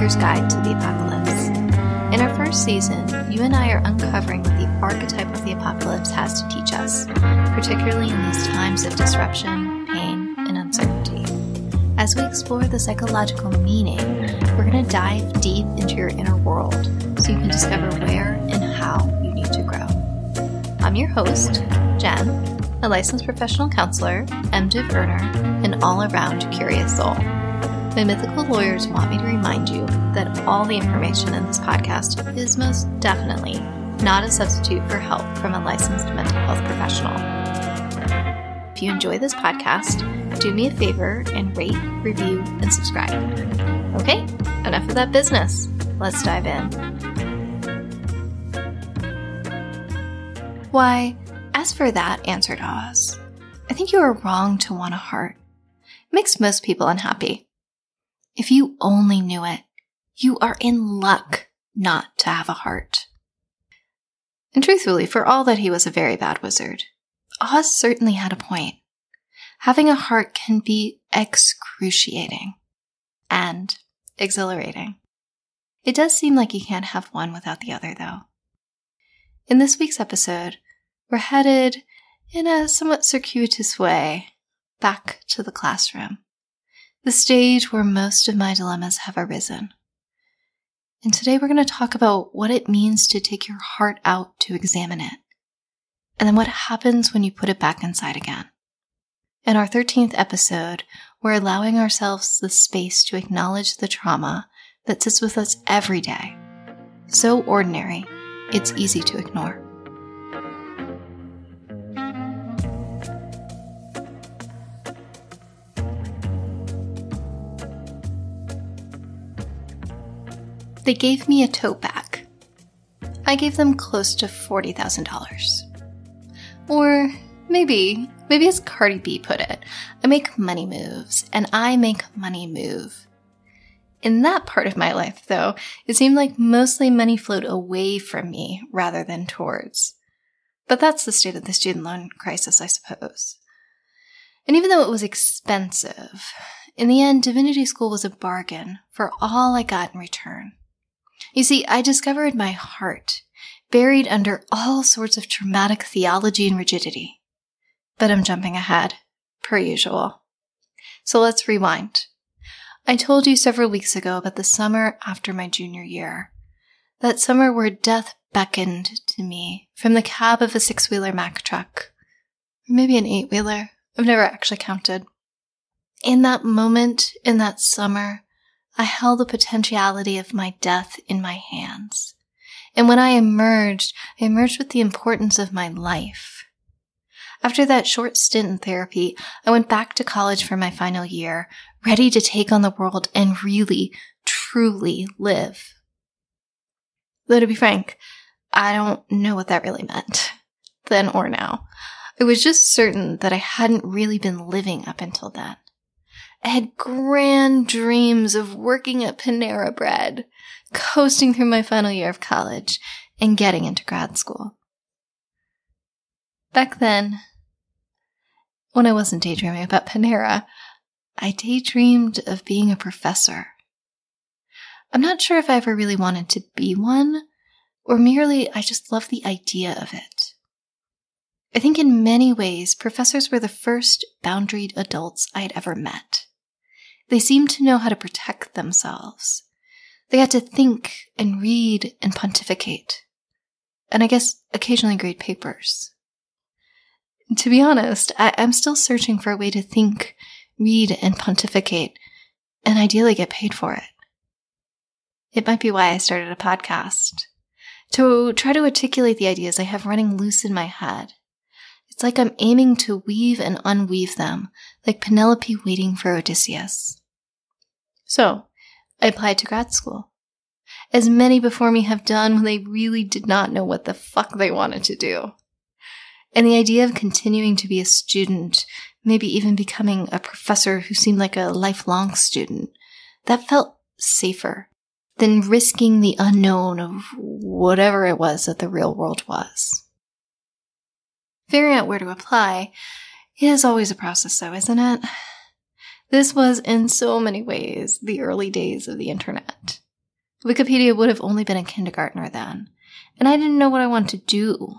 Guide to the Apocalypse. In our first season, you and I are uncovering what the archetype of the apocalypse has to teach us, particularly in these times of disruption, pain, and uncertainty. As we explore the psychological meaning, we're going to dive deep into your inner world so you can discover where and how you need to grow. I'm your host, Jen, a licensed professional counselor, MDiv earner, and all around curious soul. My mythical lawyers want me to remind you that all the information in this podcast is most definitely not a substitute for help from a licensed mental health professional. If you enjoy this podcast, do me a favor and rate, review, and subscribe. Okay, enough of that business. Let's dive in. Why, as for that, answered Oz, I think you are wrong to want a heart. It makes most people unhappy. If you only knew it, you are in luck not to have a heart. And truthfully, for all that he was a very bad wizard, Oz certainly had a point. Having a heart can be excruciating and exhilarating. It does seem like you can't have one without the other, though. In this week's episode, we're headed in a somewhat circuitous way back to the classroom, the stage where most of my dilemmas have arisen. And today we're going to talk about what it means to take your heart out to examine it, and then what happens when you put it back inside again. In our 13th episode, we're allowing ourselves the space to acknowledge the trauma that sits with us every day. So ordinary, it's easy to ignore. They gave me a tote bag. I gave them close to $40,000. Or maybe, maybe as Cardi B put it, I make money moves and I make money move. In that part of my life, though, it seemed like mostly money flowed away from me rather than towards. But that's the state of the student loan crisis, I suppose. And even though it was expensive, in the end, Divinity School was a bargain for all I got in return. You see, I discovered my heart buried under all sorts of traumatic theology and rigidity. But I'm jumping ahead, per usual. So let's rewind. I told you several weeks ago about the summer after my junior year. That summer where death beckoned to me from the cab of a six wheeler Mack truck. Or maybe an eight wheeler. I've never actually counted. In that moment, in that summer, I held the potentiality of my death in my hands. And when I emerged, I emerged with the importance of my life. After that short stint in therapy, I went back to college for my final year, ready to take on the world and really, truly live. Though to be frank, I don't know what that really meant, then or now. I was just certain that I hadn't really been living up until then. I had grand dreams of working at Panera Bread, coasting through my final year of college, and getting into grad school. Back then, when I wasn't daydreaming about Panera, I daydreamed of being a professor. I'm not sure if I ever really wanted to be one, or merely I just loved the idea of it. I think in many ways, professors were the first boundaried adults I had ever met. They seemed to know how to protect themselves. They had to think and read and pontificate. And I guess occasionally grade papers. To be honest, I- am still searching for a way to think, read, and pontificate, and ideally get paid for it. It might be why I started a podcast. To try to articulate the ideas I have running loose in my head. It's like I'm aiming to weave and unweave them, like Penelope waiting for Odysseus. So, I applied to grad school. As many before me have done when they really did not know what the fuck they wanted to do. And the idea of continuing to be a student, maybe even becoming a professor who seemed like a lifelong student, that felt safer than risking the unknown of whatever it was that the real world was. figuring out where to apply is always a process, though, isn't it? This was, in so many ways, the early days of the internet. Wikipedia would have only been a kindergartner then, and I didn't know what I wanted to do.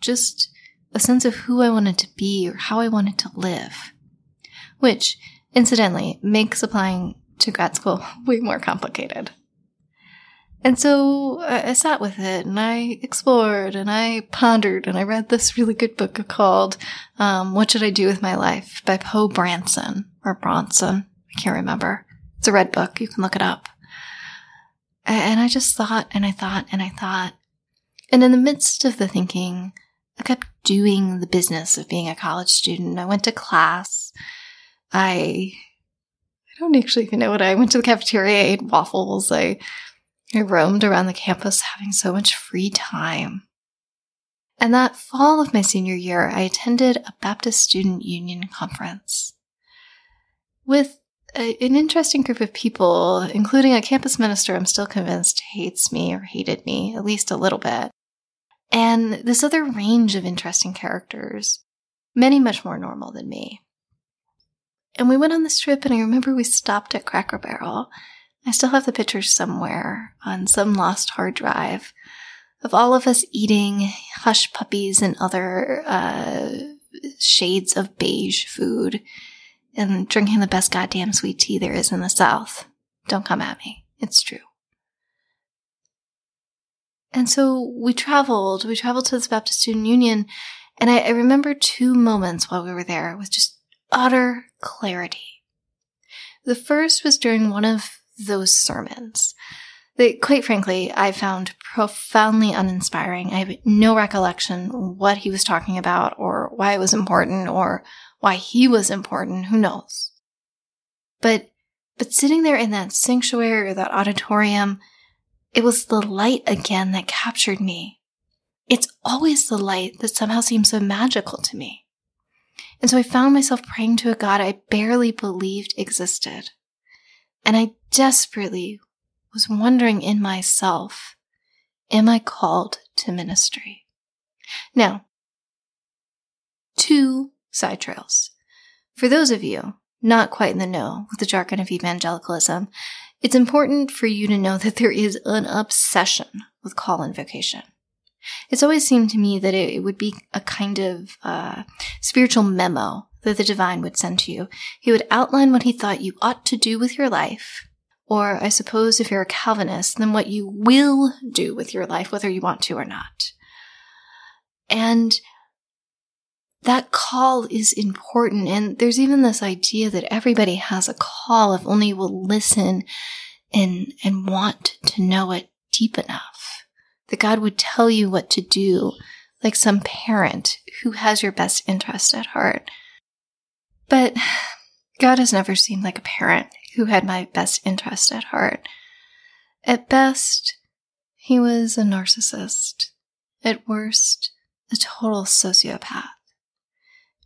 Just a sense of who I wanted to be or how I wanted to live. Which, incidentally, makes applying to grad school way more complicated. And so I sat with it and I explored and I pondered and I read this really good book called um, What Should I Do with My Life by Po Branson or Bronson. Um, I can't remember. It's a red book. You can look it up. And I just thought and I thought and I thought. And in the midst of the thinking, I kept doing the business of being a college student. I went to class. I I don't actually even know what I went to the cafeteria, ate waffles. I I roamed around the campus having so much free time. And that fall of my senior year, I attended a Baptist Student Union conference with a, an interesting group of people, including a campus minister I'm still convinced hates me or hated me, at least a little bit, and this other range of interesting characters, many much more normal than me. And we went on this trip, and I remember we stopped at Cracker Barrel I still have the pictures somewhere on some lost hard drive of all of us eating hush puppies and other uh, shades of beige food and drinking the best goddamn sweet tea there is in the South. Don't come at me. It's true. And so we traveled. We traveled to this Baptist Student Union, and I, I remember two moments while we were there with just utter clarity. The first was during one of those sermons that, quite frankly, I found profoundly uninspiring. I have no recollection what he was talking about or why it was important or why he was important. Who knows? But, but sitting there in that sanctuary or that auditorium, it was the light again that captured me. It's always the light that somehow seems so magical to me. And so I found myself praying to a God I barely believed existed. And I desperately was wondering in myself, am I called to ministry? Now, two side trails. For those of you not quite in the know with the jargon of evangelicalism, it's important for you to know that there is an obsession with call and vocation. It's always seemed to me that it would be a kind of uh, spiritual memo that the divine would send to you. He would outline what he thought you ought to do with your life, or I suppose if you're a Calvinist, then what you will do with your life, whether you want to or not. And that call is important. And there's even this idea that everybody has a call if only you will listen and, and want to know it deep enough. That God would tell you what to do, like some parent who has your best interest at heart. But God has never seemed like a parent who had my best interest at heart. At best, he was a narcissist. At worst, a total sociopath.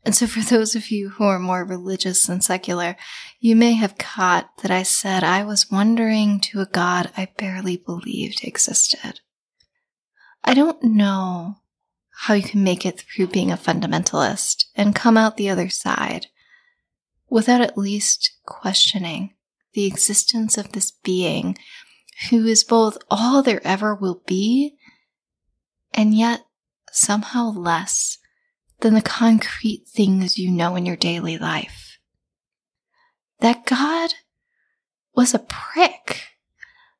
And so, for those of you who are more religious than secular, you may have caught that I said I was wondering to a God I barely believed existed. I don't know how you can make it through being a fundamentalist and come out the other side without at least questioning the existence of this being who is both all there ever will be and yet somehow less than the concrete things you know in your daily life. That God was a prick.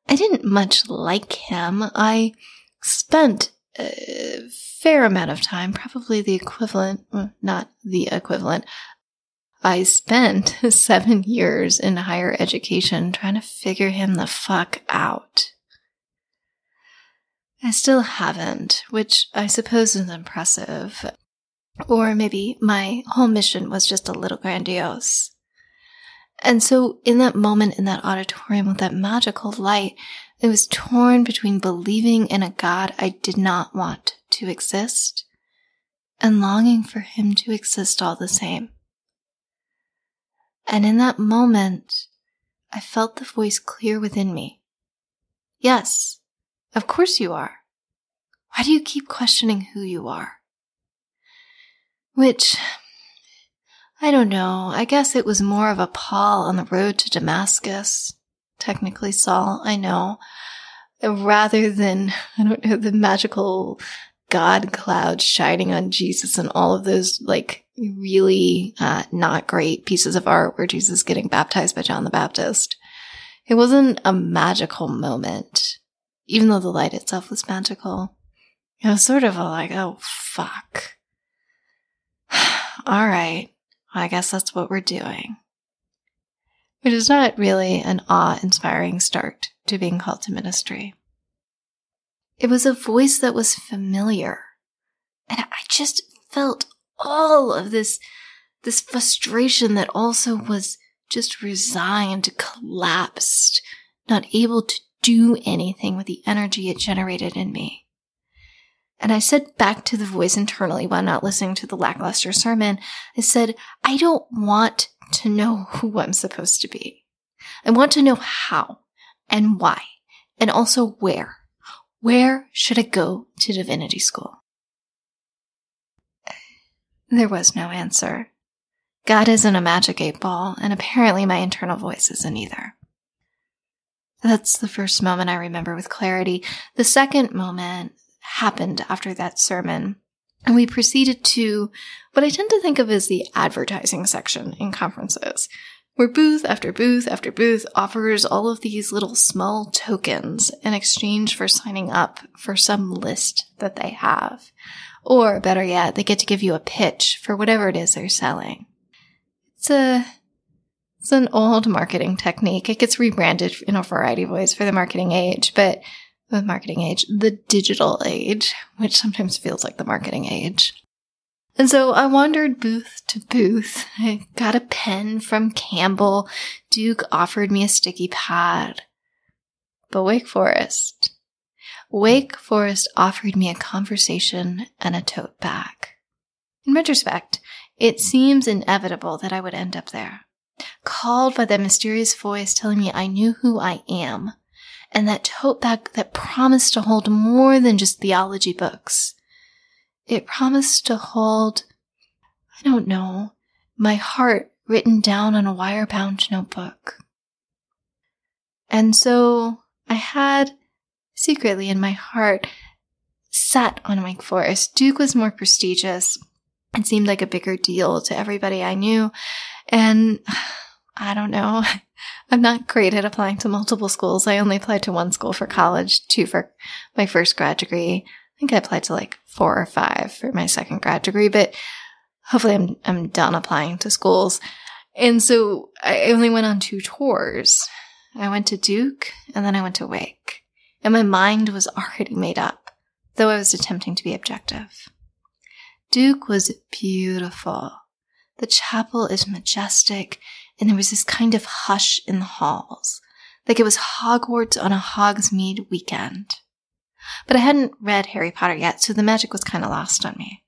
I didn't much like him. I spent a fair amount of time, probably the equivalent, well, not the equivalent, I spent seven years in higher education trying to figure him the fuck out. I still haven't, which I suppose is impressive. Or maybe my whole mission was just a little grandiose. And so, in that moment in that auditorium with that magical light, I was torn between believing in a God I did not want to exist and longing for him to exist all the same. And in that moment, I felt the voice clear within me. Yes, of course you are. Why do you keep questioning who you are? Which, I don't know. I guess it was more of a Paul on the road to Damascus. Technically, Saul, I know. Rather than, I don't know, the magical God cloud shining on Jesus and all of those, like, really uh, not great pieces of art where Jesus is getting baptized by John the Baptist. It wasn't a magical moment, even though the light itself was magical. It was sort of a like, oh, fuck. All right. I guess that's what we're doing. Which is not really an awe inspiring start to being called to ministry. It was a voice that was familiar. And I just felt all of this, this frustration that also was just resigned, collapsed, not able to do anything with the energy it generated in me. And I said back to the voice internally while not listening to the lackluster sermon, I said, I don't want to know who I'm supposed to be. I want to know how and why and also where. Where should I go to divinity school? There was no answer. God isn't a magic eight ball, and apparently my internal voice isn't either. That's the first moment I remember with clarity. The second moment happened after that sermon. And we proceeded to what I tend to think of as the advertising section in conferences, where booth after booth after booth offers all of these little small tokens in exchange for signing up for some list that they have. Or better yet, they get to give you a pitch for whatever it is they're selling. It's a it's an old marketing technique. It gets rebranded in a variety of ways for the marketing age, but the marketing age, the digital age, which sometimes feels like the marketing age. And so I wandered booth to booth. I got a pen from Campbell. Duke offered me a sticky pad. But Wake Forest, Wake Forest offered me a conversation and a tote bag. In retrospect, it seems inevitable that I would end up there, called by that mysterious voice telling me I knew who I am, and that tote bag that promised to hold more than just theology books. It promised to hold, I don't know, my heart written down on a wire bound notebook. And so I had secretly in my heart sat on Wake Forest. Duke was more prestigious. It seemed like a bigger deal to everybody I knew. And I don't know. I'm not great at applying to multiple schools. I only applied to one school for college, two for my first grad degree. I think I applied to like four or five for my second grad degree, but hopefully I'm, I'm done applying to schools. And so I only went on two tours. I went to Duke and then I went to Wake and my mind was already made up, though I was attempting to be objective. Duke was beautiful. The chapel is majestic, and there was this kind of hush in the halls, like it was Hogwarts on a Hogsmeade weekend. But I hadn't read Harry Potter yet, so the magic was kind of lost on me.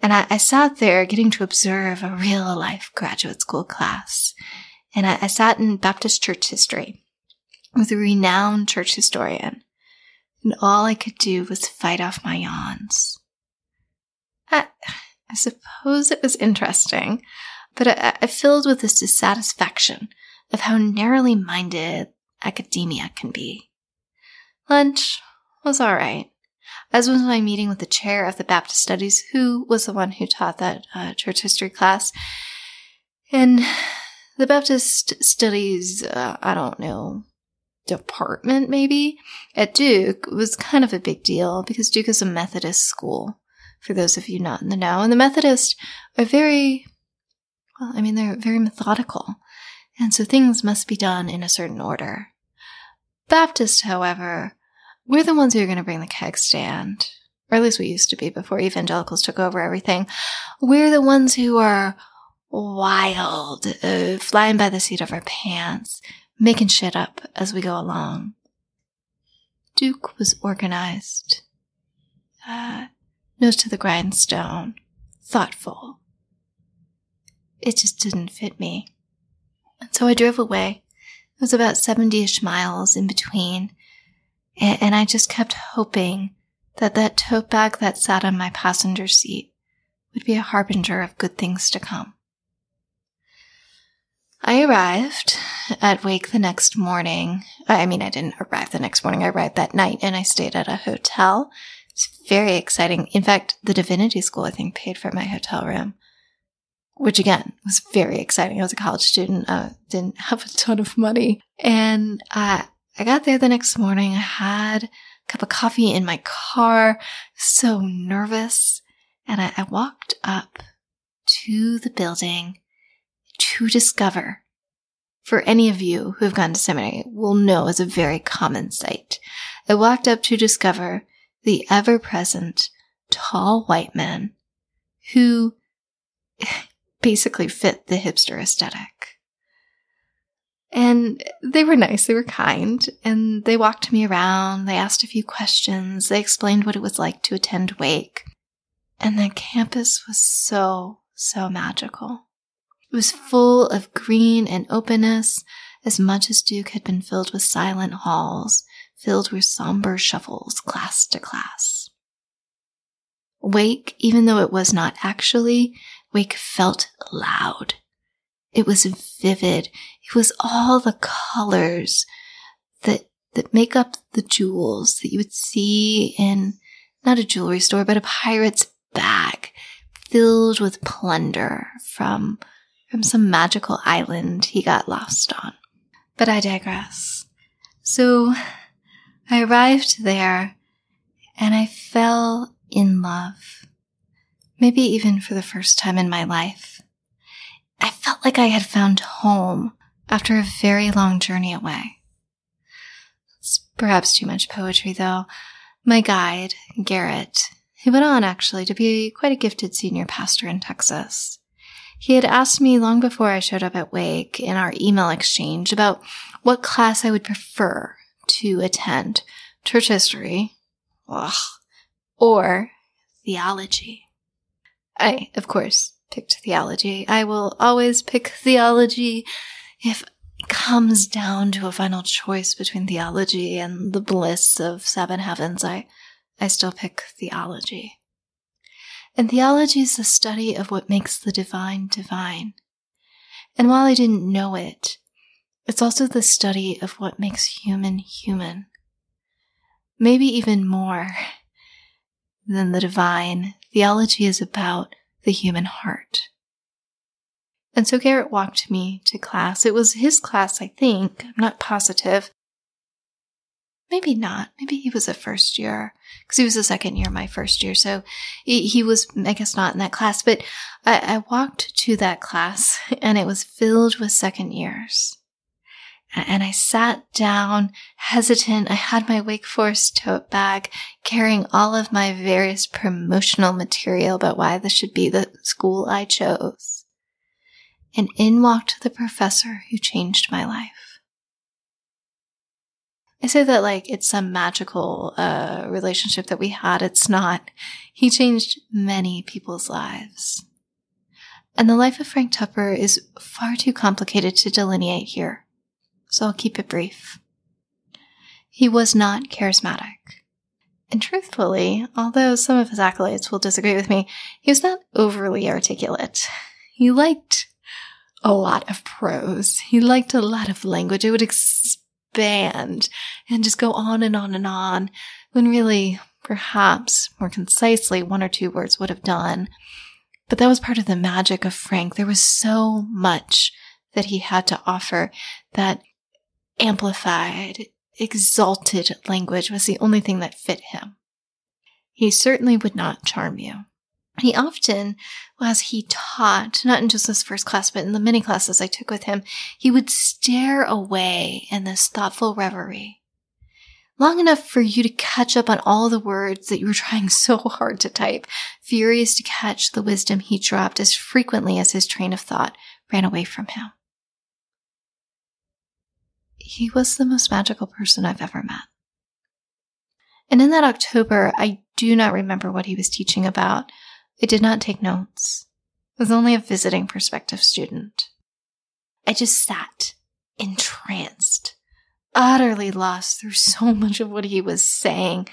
And I, I, sat there getting to observe a real life graduate school class. And I, I sat in Baptist church history with a renowned church historian, and all I could do was fight off my yawns. I, I suppose it was interesting, but I, I filled with this dissatisfaction of how narrowly minded academia can be. Lunch was all right, as was my meeting with the chair of the Baptist Studies, who was the one who taught that uh, church history class. And the Baptist Studies, uh, I don't know, department, maybe, at Duke was kind of a big deal because Duke is a Methodist school, for those of you not in the know. And the Methodists are very, well, I mean, they're very methodical. And so things must be done in a certain order. Baptist, however, we're the ones who are going to bring the keg stand. Or at least we used to be before evangelicals took over everything. We're the ones who are wild, uh, flying by the seat of our pants, making shit up as we go along. Duke was organized, uh, nose to the grindstone, thoughtful. It just didn't fit me. And so I drove away. It was about 70 ish miles in between. And, I just kept hoping that that tote bag that sat on my passenger seat would be a harbinger of good things to come. I arrived at Wake the next morning. I mean, I didn't arrive the next morning. I arrived that night and I stayed at a hotel. It's very exciting. In fact, the Divinity School, I think, paid for my hotel room, which again was very exciting. I was a college student, uh, didn't have a ton of money. And uh, I got there the next morning. I had a cup of coffee in my car, so nervous. And I, I walked up to the building to discover. For any of you who have gone to seminary will know is a very common sight. I walked up to discover the ever present tall white man who basically fit the hipster aesthetic. And they were nice, they were kind, and they walked me around, they asked a few questions, they explained what it was like to attend Wake. And the campus was so, so magical. It was full of green and openness, as much as Duke had been filled with silent halls, filled with somber shuffles, class to class. Wake, even though it was not actually, Wake felt loud. It was vivid. It was all the colors that, that make up the jewels that you would see in not a jewelry store, but a pirate's bag filled with plunder from from some magical island he got lost on. But I digress. So I arrived there and I fell in love. Maybe even for the first time in my life. I felt like I had found home after a very long journey away. It's perhaps too much poetry though. My guide, Garrett, who went on actually to be quite a gifted senior pastor in Texas, he had asked me long before I showed up at Wake in our email exchange about what class I would prefer to attend church history ugh, or theology. I, of course, picked theology. I will always pick theology if it comes down to a final choice between theology and the bliss of seven heavens. I, I still pick theology. And theology is the study of what makes the divine divine. And while I didn't know it, it's also the study of what makes human human. Maybe even more than the divine, theology is about the human heart. And so Garrett walked me to class. It was his class, I think. I'm not positive. Maybe not. Maybe he was a first year because he was a second year my first year. So he, was, I guess, not in that class. But I, I walked to that class and it was filled with second years. And I sat down hesitant. I had my Wake Forest tote bag carrying all of my various promotional material about why this should be the school I chose. And in walked the professor who changed my life. I say that like it's some magical uh, relationship that we had. It's not. He changed many people's lives. And the life of Frank Tupper is far too complicated to delineate here, so I'll keep it brief. He was not charismatic. And truthfully, although some of his acolytes will disagree with me, he was not overly articulate. He liked a lot of prose. He liked a lot of language. It would expand and just go on and on and on when really, perhaps more concisely, one or two words would have done. But that was part of the magic of Frank. There was so much that he had to offer that amplified, exalted language was the only thing that fit him. He certainly would not charm you. He often, as he taught, not in just this first class, but in the many classes I took with him, he would stare away in this thoughtful reverie. Long enough for you to catch up on all the words that you were trying so hard to type, furious to catch the wisdom he dropped as frequently as his train of thought ran away from him. He was the most magical person I've ever met. And in that October, I do not remember what he was teaching about, I did not take notes. I was only a visiting prospective student. I just sat, entranced, utterly lost through so much of what he was saying,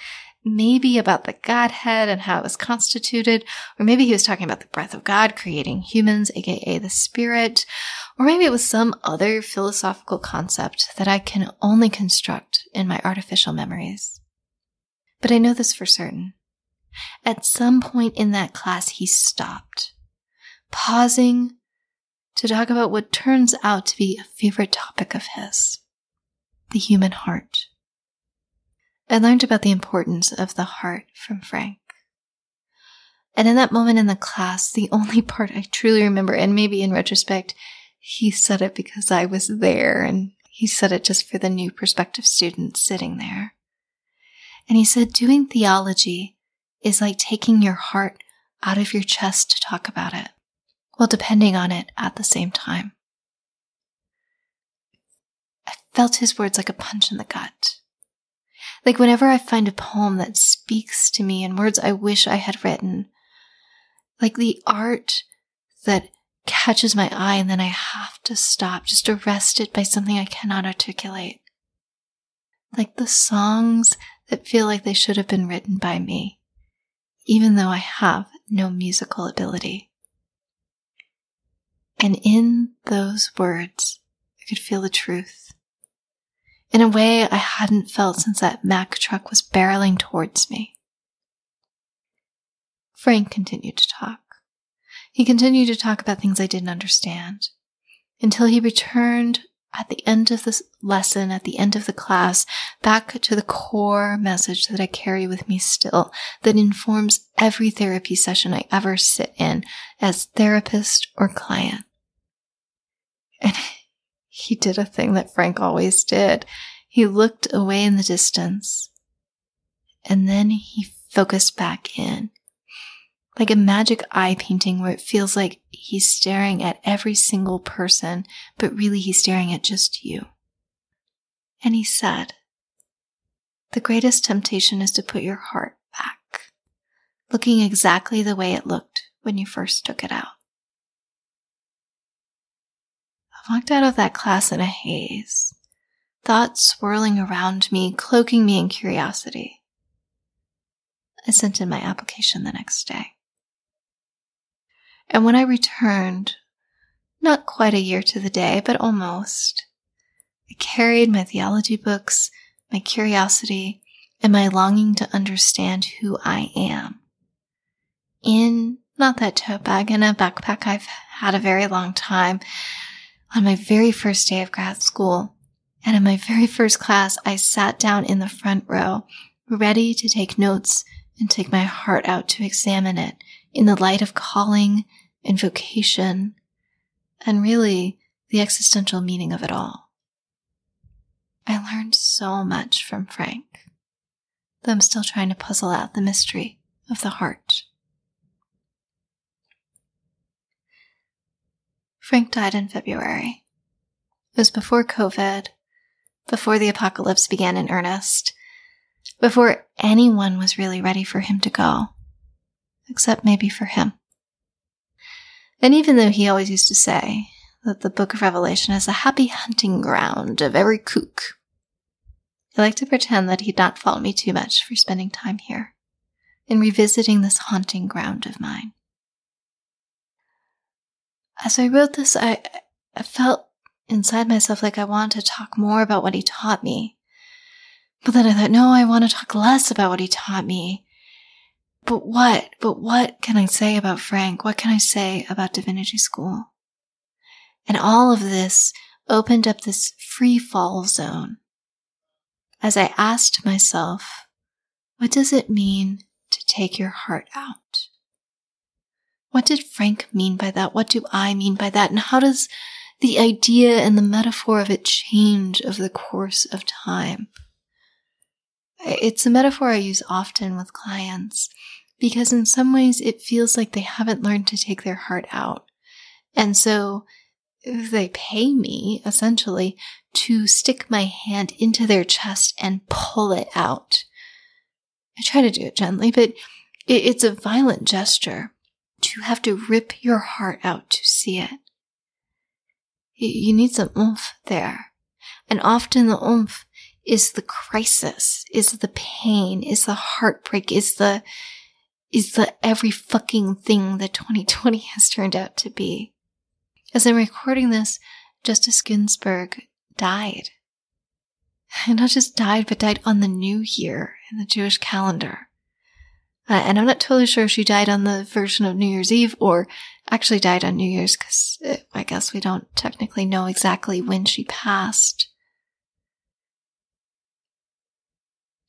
maybe about the Godhead and how it was constituted, or maybe he was talking about the breath of God creating humans, aka the Spirit, or maybe it was some other philosophical concept that I can only construct in my artificial memories. But I know this for certain. At some point in that class, he stopped, pausing to talk about what turns out to be a favorite topic of his the human heart. I learned about the importance of the heart from Frank. And in that moment in the class, the only part I truly remember, and maybe in retrospect, he said it because I was there and he said it just for the new prospective students sitting there. And he said, doing theology is like taking your heart out of your chest to talk about it, while depending on it at the same time. I felt his words like a punch in the gut. Like whenever I find a poem that speaks to me in words I wish I had written, like the art that catches my eye and then I have to stop, just arrested by something I cannot articulate. Like the songs that feel like they should have been written by me, even though I have no musical ability. And in those words, I could feel the truth in a way I hadn't felt since that Mack truck was barreling towards me. Frank continued to talk. He continued to talk about things I didn't understand until he returned at the end of this lesson, at the end of the class, back to the core message that I carry with me still that informs every therapy session I ever sit in as therapist or client. And he did a thing that Frank always did. He looked away in the distance and then he focused back in. Like a magic eye painting where it feels like he's staring at every single person, but really he's staring at just you. And he said, The greatest temptation is to put your heart back, looking exactly the way it looked when you first took it out. Walked out of that class in a haze, thoughts swirling around me, cloaking me in curiosity. I sent in my application the next day. And when I returned, not quite a year to the day, but almost, I carried my theology books, my curiosity, and my longing to understand who I am. In not that tote bag, in a backpack I've had a very long time, on my very first day of grad school. And in my very first class, I sat down in the front row, ready to take notes and take my heart out to examine it in the light of calling and vocation and really the existential meaning of it all. I learned so much from Frank, though I'm still trying to puzzle out the mystery of the heart. Frank died in February. It was before COVID, before the apocalypse began in earnest, before anyone was really ready for him to go, except maybe for him. And even though he always used to say that the book of Revelation is a happy hunting ground of every kook, I like to pretend that he'd not fault me too much for spending time here in revisiting this haunting ground of mine as I wrote this, I, I felt inside myself like I wanted to talk more about what he taught me. But then I thought, no, I want to talk less about what he taught me. But what? But what can I say about Frank? What can I say about Divinity School? And all of this opened up this free fall zone. As I asked myself, what does it mean to take your heart out? What did Frank mean by that? What do I mean by that? And how does the idea and the metaphor of it change over the course of time? It's a metaphor I use often with clients because in some ways it feels like they haven't learned to take their heart out. And so they pay me essentially to stick my hand into their chest and pull it out. I try to do it gently, but it's a violent gesture you have to rip your heart out to see it. You need some oomph there. And often the oomph is the crisis, is the pain, is the heartbreak, is the, is the every fucking thing that 2020 has turned out to be. As I'm recording this, Justice Ginsburg died. And not just died, but died on the new year in the Jewish calendar. Uh, and I'm not totally sure if she died on the version of New Year's Eve or actually died on New Year's because uh, I guess we don't technically know exactly when she passed.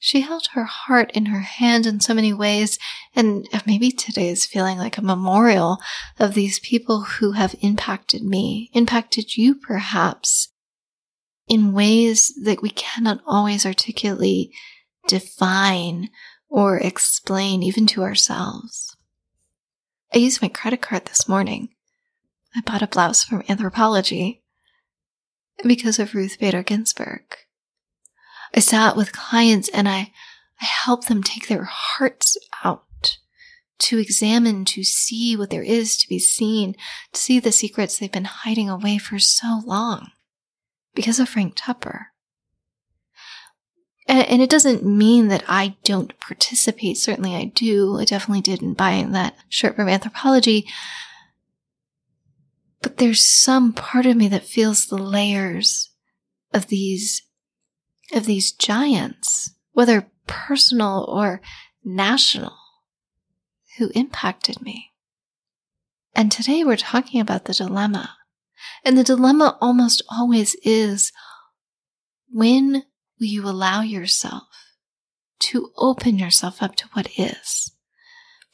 She held her heart in her hand in so many ways, and maybe today is feeling like a memorial of these people who have impacted me, impacted you perhaps, in ways that we cannot always articulately define or explain even to ourselves. I used my credit card this morning. I bought a blouse from Anthropologie because of Ruth Bader Ginsburg. I sat with clients and I, I helped them take their hearts out to examine, to see what there is to be seen, to see the secrets they've been hiding away for so long because of Frank Tupper. And, it doesn't mean that I don't participate. Certainly I do. I definitely did in buying that shirt from Anthropologie. But there's some part of me that feels the layers of these of these giants, whether personal or national, who impacted me. And today we're talking about the dilemma. And the dilemma almost always is when will you allow yourself to open yourself up to what is?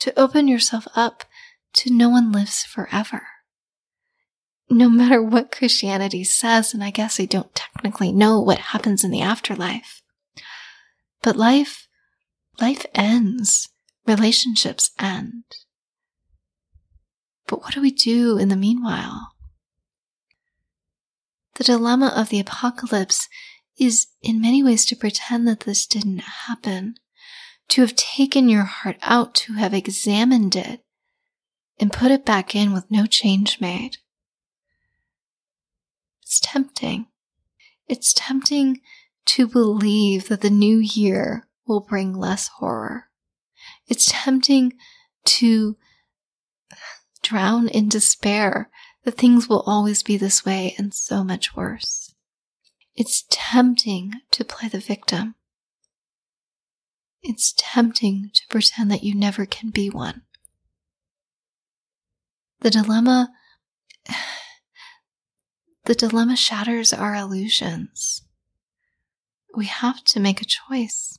To open yourself up to no one lives forever no matter what Christianity says, and I guess I don't technically know what happens in the afterlife, but life, life ends. Relationships end. But what do we do in the meanwhile? The dilemma of the apocalypse is in many ways to pretend that this didn't happen, to have taken your heart out, to have examined it, and put it back in with no change made. It's tempting. It's tempting to believe that the new year will bring less horror. It's tempting to drown in despair that things will always be this way and so much worse. It's tempting to play the victim. It's tempting to pretend that you never can be one. The dilemma the dilemma shatters our illusions. We have to make a choice.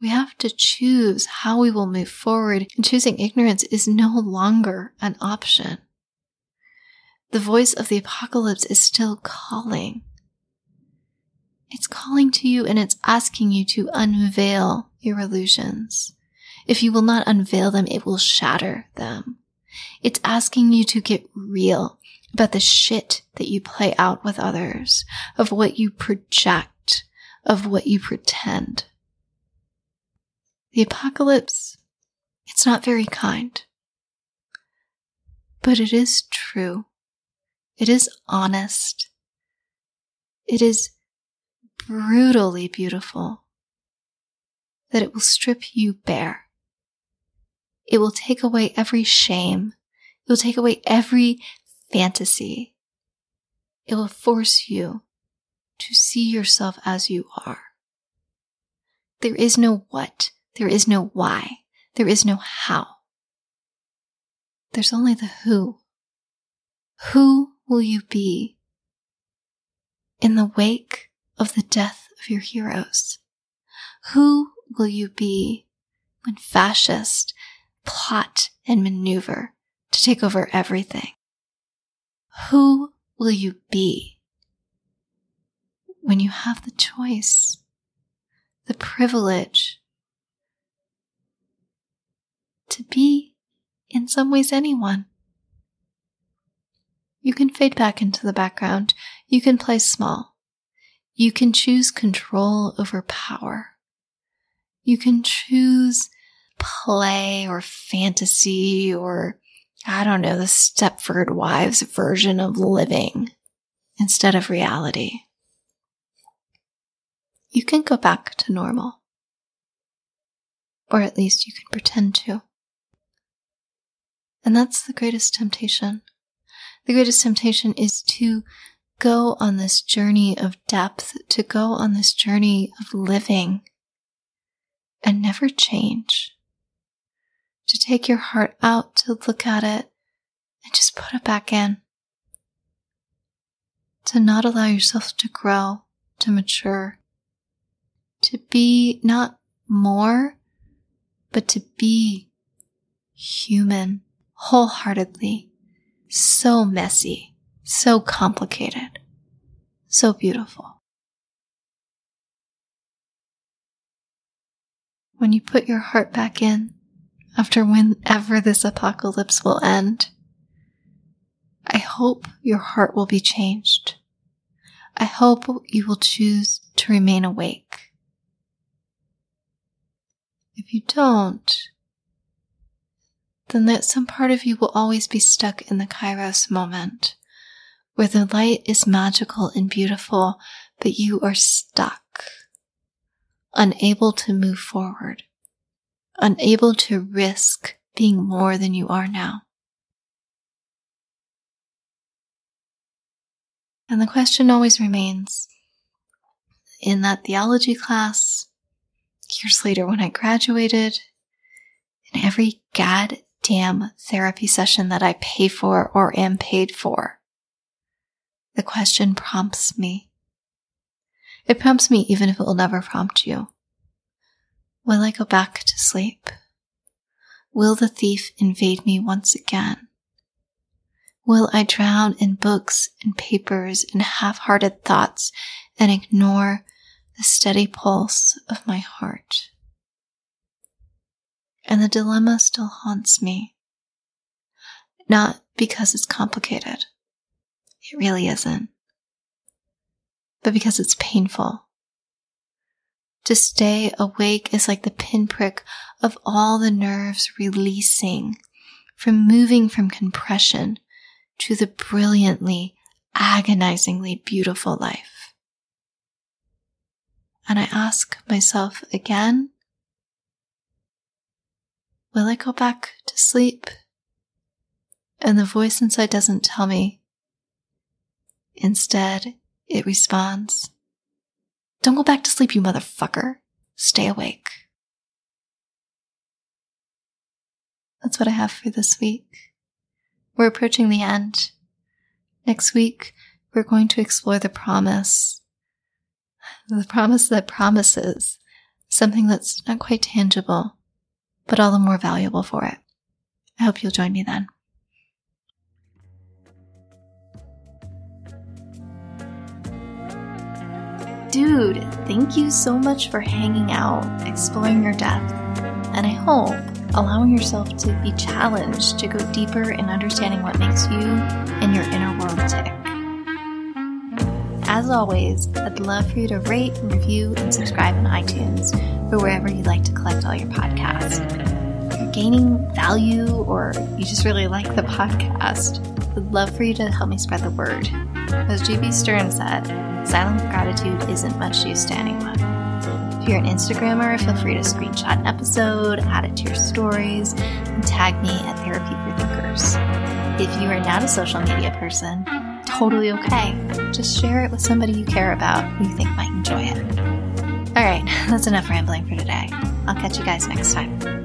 We have to choose how we will move forward, and choosing ignorance is no longer an option. The voice of the apocalypse is still calling. It's calling to you and it's asking you to unveil your illusions. If you will not unveil them, it will shatter them. It's asking you to get real about the shit that you play out with others, of what you project, of what you pretend. The apocalypse, it's not very kind. But it is true. It is honest. It is brutally beautiful that it will strip you bare. It will take away every shame. It will take away every fantasy. It will force you to see yourself as you are. There is no what, there is no why, there is no how. There's only the who. Who will you be in the wake of the death of your heroes? Who will you be when fascists plot and maneuver to take over everything? Who will you be when you have the choice, the privilege to be, in some ways, anyone? You can fade back into the background. You can play small. You can choose control over power. You can choose play or fantasy or I don't know, the Stepford Wives version of living instead of reality. you can go back to normal. Or at least you can pretend to. And that's the greatest temptation. The greatest temptation is to go on this journey of depth, to go on this journey of living and never change. To take your heart out, to look at it and just put it back in. To not allow yourself to grow, to mature, to be not more, but to be human wholeheartedly. So messy, so complicated, so beautiful. When you put your heart back in, after whenever this apocalypse will end, I hope your heart will be changed. I hope you will choose to remain awake. If you don't, then that some part of you will always be stuck in the Kairos moment where the light is magical and beautiful, but you are stuck, unable to move forward, unable to risk being more than you are now. And the question always remains in that theology class, years later when I graduated, in every goddamn therapy session that I pay for or am paid for, the question prompts me. It prompts me even if it will never prompt you. Will I go back to sleep? Will the thief invade me once again? Will I drown in books and papers and half hearted thoughts and ignore the steady pulse of my heart. And the dilemma still haunts me. Not because it's complicated. It really isn't. But because it's painful. To stay awake is like the pinprick of all the nerves releasing from moving from compression to the brilliantly, agonizingly beautiful life. And I ask myself again, will I go back to sleep? And the voice inside doesn't tell me. Instead, it responds, don't go back to sleep, you motherfucker. Stay awake. That's what I have for this week. We're approaching the end. Next week, we're going to explore the promise the promise that promises something that's not quite tangible, but all the more valuable for it. I hope you'll join me then. Dude, thank you so much for hanging out, exploring your depth, and I hope allowing yourself to be challenged to go deeper in understanding what makes you and your inner world tick. As always, I'd love for you to rate, review, and subscribe on iTunes or wherever you'd like to collect all your podcasts. If you're gaining value or you just really like the podcast, I'd love for you to help me spread the word. As GB Stern said, silent gratitude isn't much use to anyone. If you're an Instagrammer, feel free to screenshot an episode, add it to your stories, and tag me at Therapy for Thinkers. If you are not a social media person, totally okay. Just share it with somebody you care about who you think might enjoy it. All right, that's enough rambling for today. I'll catch you guys next time.